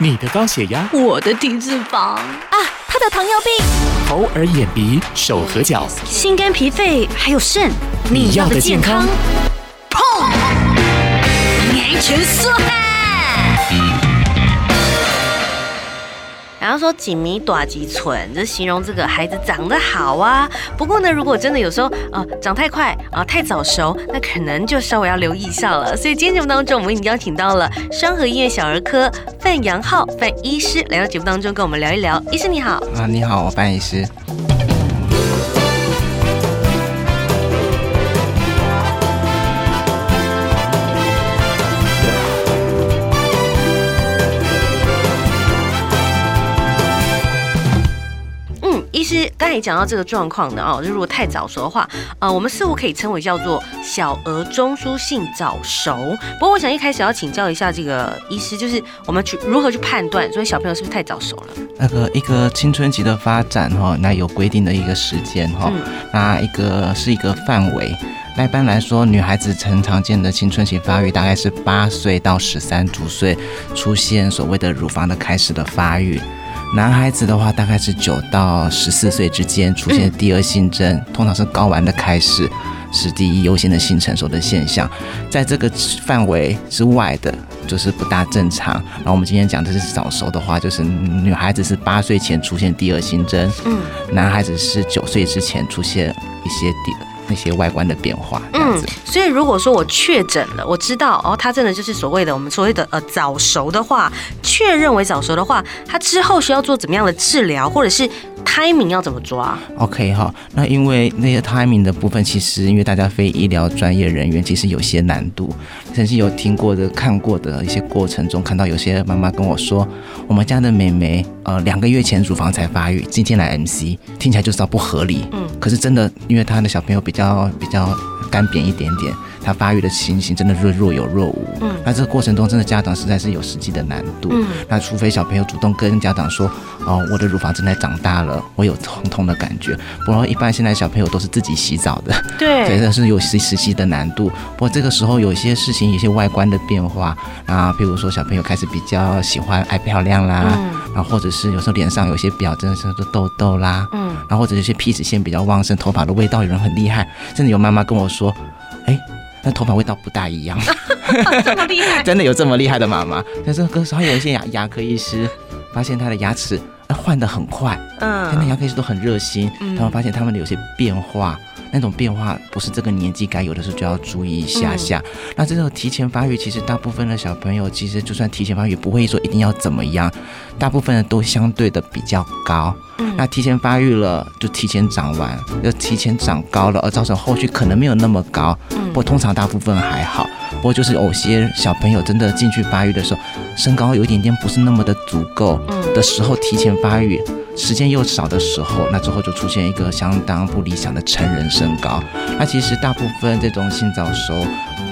你的高血压，我的体脂肪。啊，他的糖尿病，头耳眼鼻手和脚，心肝脾肺还有肾，你要的健康，砰，年全梭然后说“锦米短即存”，这形容这个孩子长得好啊。不过呢，如果真的有时候呃长太快啊、太早熟，那可能就稍微要留意一下了。所以今天节目当中，我们已经邀请到了双和医院小儿科范杨浩范医师来到节目当中跟我们聊一聊。医师你好啊，你好，我范医师。刚才讲到这个状况的，哦，就如果太早熟的话，呃，我们似乎可以称为叫做小儿中枢性早熟。不过，我想一开始要请教一下这个医师，就是我们去如何去判断，所以小朋友是不是太早熟了？那个一个青春期的发展哈，那有规定的一个时间哈，嗯、那一个是一个范围。那一般来说，女孩子常常见的青春期发育大概是八岁到十三周岁出现所谓的乳房的开始的发育。男孩子的话，大概是九到十四岁之间出现第二性征，通常是睾丸的开始，是第一优先的性成熟的现象。在这个范围之外的，就是不大正常。然后我们今天讲的是早熟的话，就是女孩子是八岁前出现第二性征，男孩子是九岁之前出现一些第。那些外观的变化，嗯，所以如果说我确诊了，我知道哦，他真的就是所谓的我们所谓的呃早熟的话，确认为早熟的话，他之后需要做怎么样的治疗，或者是 timing 要怎么抓？OK 哈，那因为那些 timing 的部分，其实因为大家非医疗专业人员，其实有些难度。曾经有听过的、看过的一些过程中，看到有些妈妈跟我说，我们家的妹妹呃两个月前乳房才发育，今天来 MC，听起来就知道不合理。嗯，可是真的，因为他的小朋友比较。比较比较干扁一点点，他发育的情形真的是若有若无。嗯，那这个过程中，真的家长实在是有实际的难度。嗯，那除非小朋友主动跟家长说：“哦，我的乳房正在长大了，我有痛痛的感觉。”不然一般现在小朋友都是自己洗澡的。对，所以这是有实实际的难度。不过这个时候有一些事情，有些外观的变化啊，譬如说小朋友开始比较喜欢爱漂亮啦，嗯，然后或者是有时候脸上有些表征是痘痘啦，嗯，然后或者有些皮脂腺比较旺盛，头发的味道有人很厉害。甚至有妈妈跟我说：“哎，那头发味道不大一样，这么厉害，真的有这么厉害的妈妈。”但是，可是还有一些牙牙科医师发现他的牙齿换的很快，嗯，现在牙科医师都很热心，他们发现他们的有些变化。那种变化不是这个年纪该有的时候就要注意一下下。嗯、那这种提前发育，其实大部分的小朋友其实就算提前发育，不会说一定要怎么样，大部分的都相对的比较高。嗯，那提前发育了就提前长完，就提前长高了，而造成后续可能没有那么高。嗯，不过通常大部分还好。不过就是有些小朋友真的进去发育的时候，身高有一点点不是那么的足够的时候，提前发育。时间又少的时候，那之后就出现一个相当不理想的成人身高。那其实大部分这种性早熟，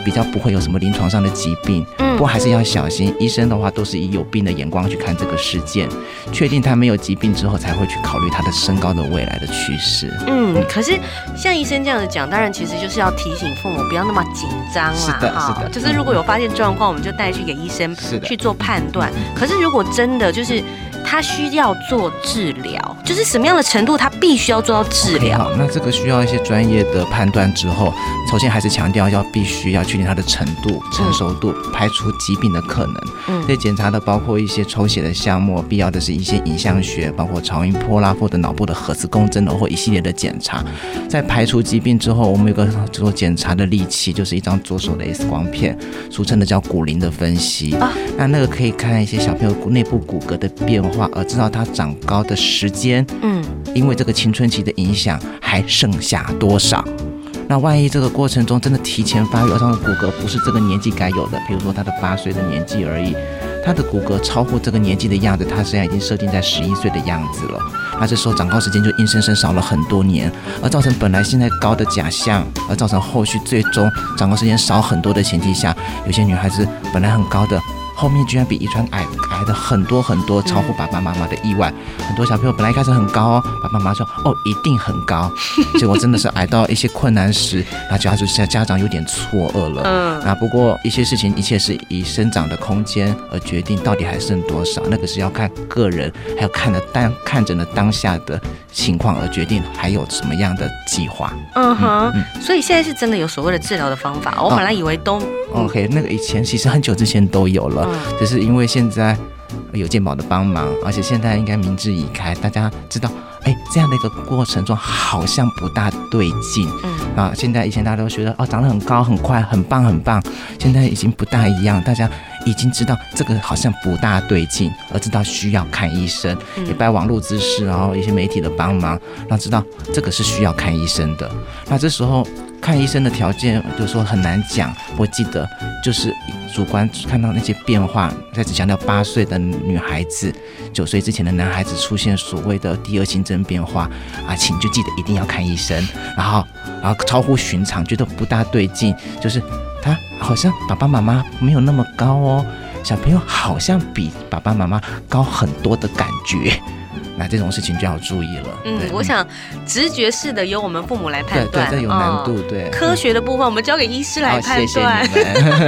比较不会有什么临床上的疾病，嗯，不过还是要小心。医生的话都是以有病的眼光去看这个事件，确定他没有疾病之后，才会去考虑他的身高的未来的趋势。嗯，可是像医生这样子讲，当然其实就是要提醒父母不要那么紧张啦。是的，是的，就是如果有发现状况，我们就带去给医生去做判断。可是如果真的就是他需要做治疗，就是什么样的程度他必须要做到治疗？Okay, 好，那这个需要一些专业的判断之后，首先还是强调要必须要。确定他的程度、成熟度，排除疾病的可能。嗯，这检查的包括一些抽血的项目，必要的是一些影像学，包括超音波啦，或者脑部的核磁共振的，或一系列的检查。在排除疾病之后，我们有个做检查的利器，就是一张左手的 X 光片，俗称的叫骨龄的分析。啊，那那个可以看一些小朋友内部骨骼的变化，而知道他长高的时间。嗯，因为这个青春期的影响还剩下多少？那万一这个过程中真的提前发育，而他的骨骼不是这个年纪该有的，比如说他的八岁的年纪而已，他的骨骼超过这个年纪的样子，他实际上已经设定在十一岁的样子了。那这时候长高时间就硬生生少了很多年，而造成本来现在高的假象，而造成后续最终长高时间少很多的前提下，有些女孩子本来很高的，后面居然比遗传矮矮的很多很多，超乎爸爸妈妈的意外。很多小朋友本来一开始很高哦，爸爸妈妈说哦一定很高，结果真的是矮到一些困难时，那家就家长有点错愕了。嗯，那不过一些事情一切是以生长的空间而决定，到底还剩多少，那个是要看个人，还有看的当看着呢当下的情况而决定，还有什么样的计划。嗯哼，嗯嗯，所以现在是真的有所谓的治疗的方法，我本来以为都。OK，那个以前其实很久之前都有了，嗯、只是因为现在有健保的帮忙，而且现在应该明智已开，大家知道，哎，这样的一个过程中好像不大对劲。嗯啊，现在以前大家都觉得哦，长得很高很快很棒很棒，现在已经不大一样，大家已经知道这个好像不大对劲，而知道需要看医生，也拜网络知识，然后一些媒体的帮忙，让知道这个是需要看医生的。那这时候。看医生的条件就说很难讲，我记得就是主观看到那些变化，再次强调八岁的女孩子，九岁之前的男孩子出现所谓的第二性征变化啊，请就记得一定要看医生。然后，然后超乎寻常，觉得不大对劲，就是他好像爸爸妈妈没有那么高哦，小朋友好像比爸爸妈妈高很多的感觉。那这种事情就要注意了。嗯，我想直觉式的由我们父母来判断，对，这有难度。对，科学的部分我们交给医师来判断。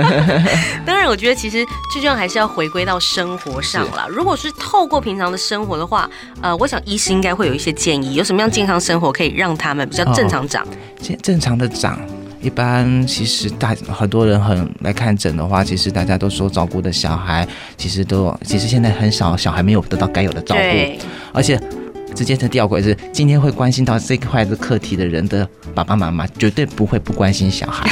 当然，我觉得其实最重要还是要回归到生活上了。如果是透过平常的生活的话，呃，我想医师应该会有一些建议，有什么样健康生活可以让他们比较正常长？正正常的长。一般其实大很多人很来看诊的话，其实大家都说照顾的小孩，其实都其实现在很少小孩没有得到该有的照顾，而且。直接的吊诡是，今天会关心到这块的课题的人的爸爸妈妈，绝对不会不关心小孩。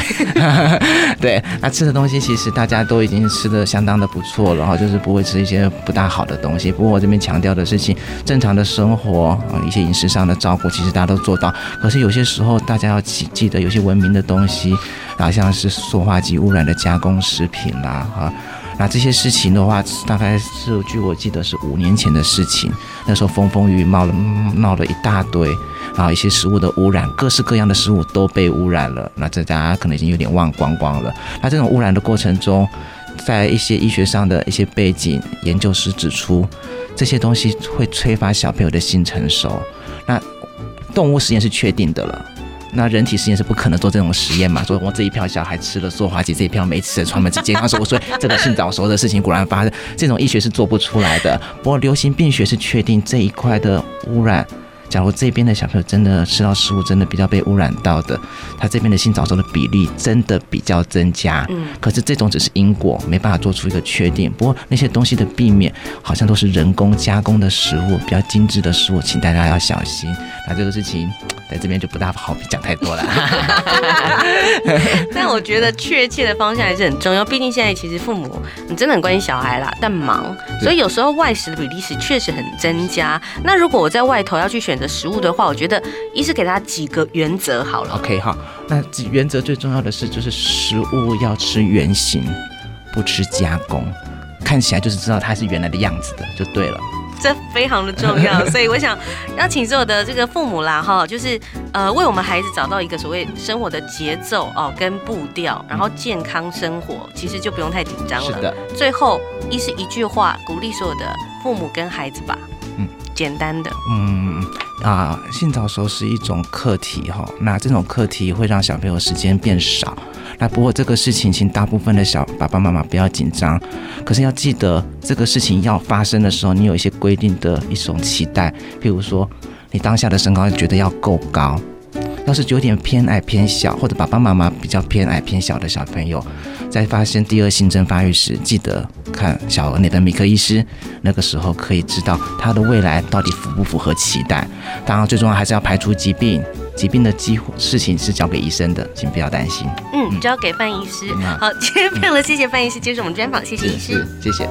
对，那吃的东西其实大家都已经吃的相当的不错了，哈就是不会吃一些不大好的东西。不过我这边强调的事情，正常的生活啊，一些饮食上的照顾，其实大家都做到。可是有些时候，大家要记记得，有些文明的东西，啊，像是塑化剂污染的加工食品啦，哈。那这些事情的话，大概是据我记得是五年前的事情。那时候风风雨雨冒了闹了一大堆，然后一些食物的污染，各式各样的食物都被污染了。那这大家可能已经有点忘光光了。那这种污染的过程中，在一些医学上的一些背景研究师指出，这些东西会催发小朋友的性成熟。那动物实验是确定的了。那人体实验是不可能做这种实验嘛？说我这一票小孩吃了塑化剂，这一票没吃，穿门直接，他说我说 这个性早熟的事情果然发生，这种医学是做不出来的。不过流行病学是确定这一块的污染。假如这边的小朋友真的吃到食物，真的比较被污染到的，他这边的性早熟的比例真的比较增加。嗯，可是这种只是因果，没办法做出一个确定。不过那些东西的避免，好像都是人工加工的食物，比较精致的食物，请大家要小心。那这个事情在这边就不大好讲太多了。但我觉得确切的方向还是很重要，毕竟现在其实父母你真的很关心小孩啦，但忙，所以有时候外食的比例是确实很增加。那如果我在外头要去选择食物的话，我觉得一是给他几个原则好了。OK 哈，那原则最重要的是，就是食物要吃原形，不吃加工，看起来就是知道它是原来的样子的，就对了。这非常的重要，所以我想邀请所有的这个父母啦，哈，就是呃，为我们孩子找到一个所谓生活的节奏哦，跟步调，然后健康生活，其实就不用太紧张了。是的。最后，一是一句话鼓励所有的父母跟孩子吧。嗯。简单的。嗯啊，性早熟是一种课题哈，那这种课题会让小朋友时间变少。那不过这个事情，请大部分的小爸爸妈妈不要紧张。可是要记得，这个事情要发生的时候，你有一些规定的一种期待。譬如说，你当下的身高觉得要够高，要是有点偏矮偏小，或者爸爸妈妈比较偏矮偏小的小朋友，在发生第二性征发育时，记得看小儿内分泌科医师，那个时候可以知道他的未来到底符不符合期待。当然，最重要还是要排除疾病。疾病的机会事情是交给医生的，请不要担心。嗯，交给范医师。嗯、好，今天非常的谢谢范医师接受我们专访，谢谢医师，谢谢。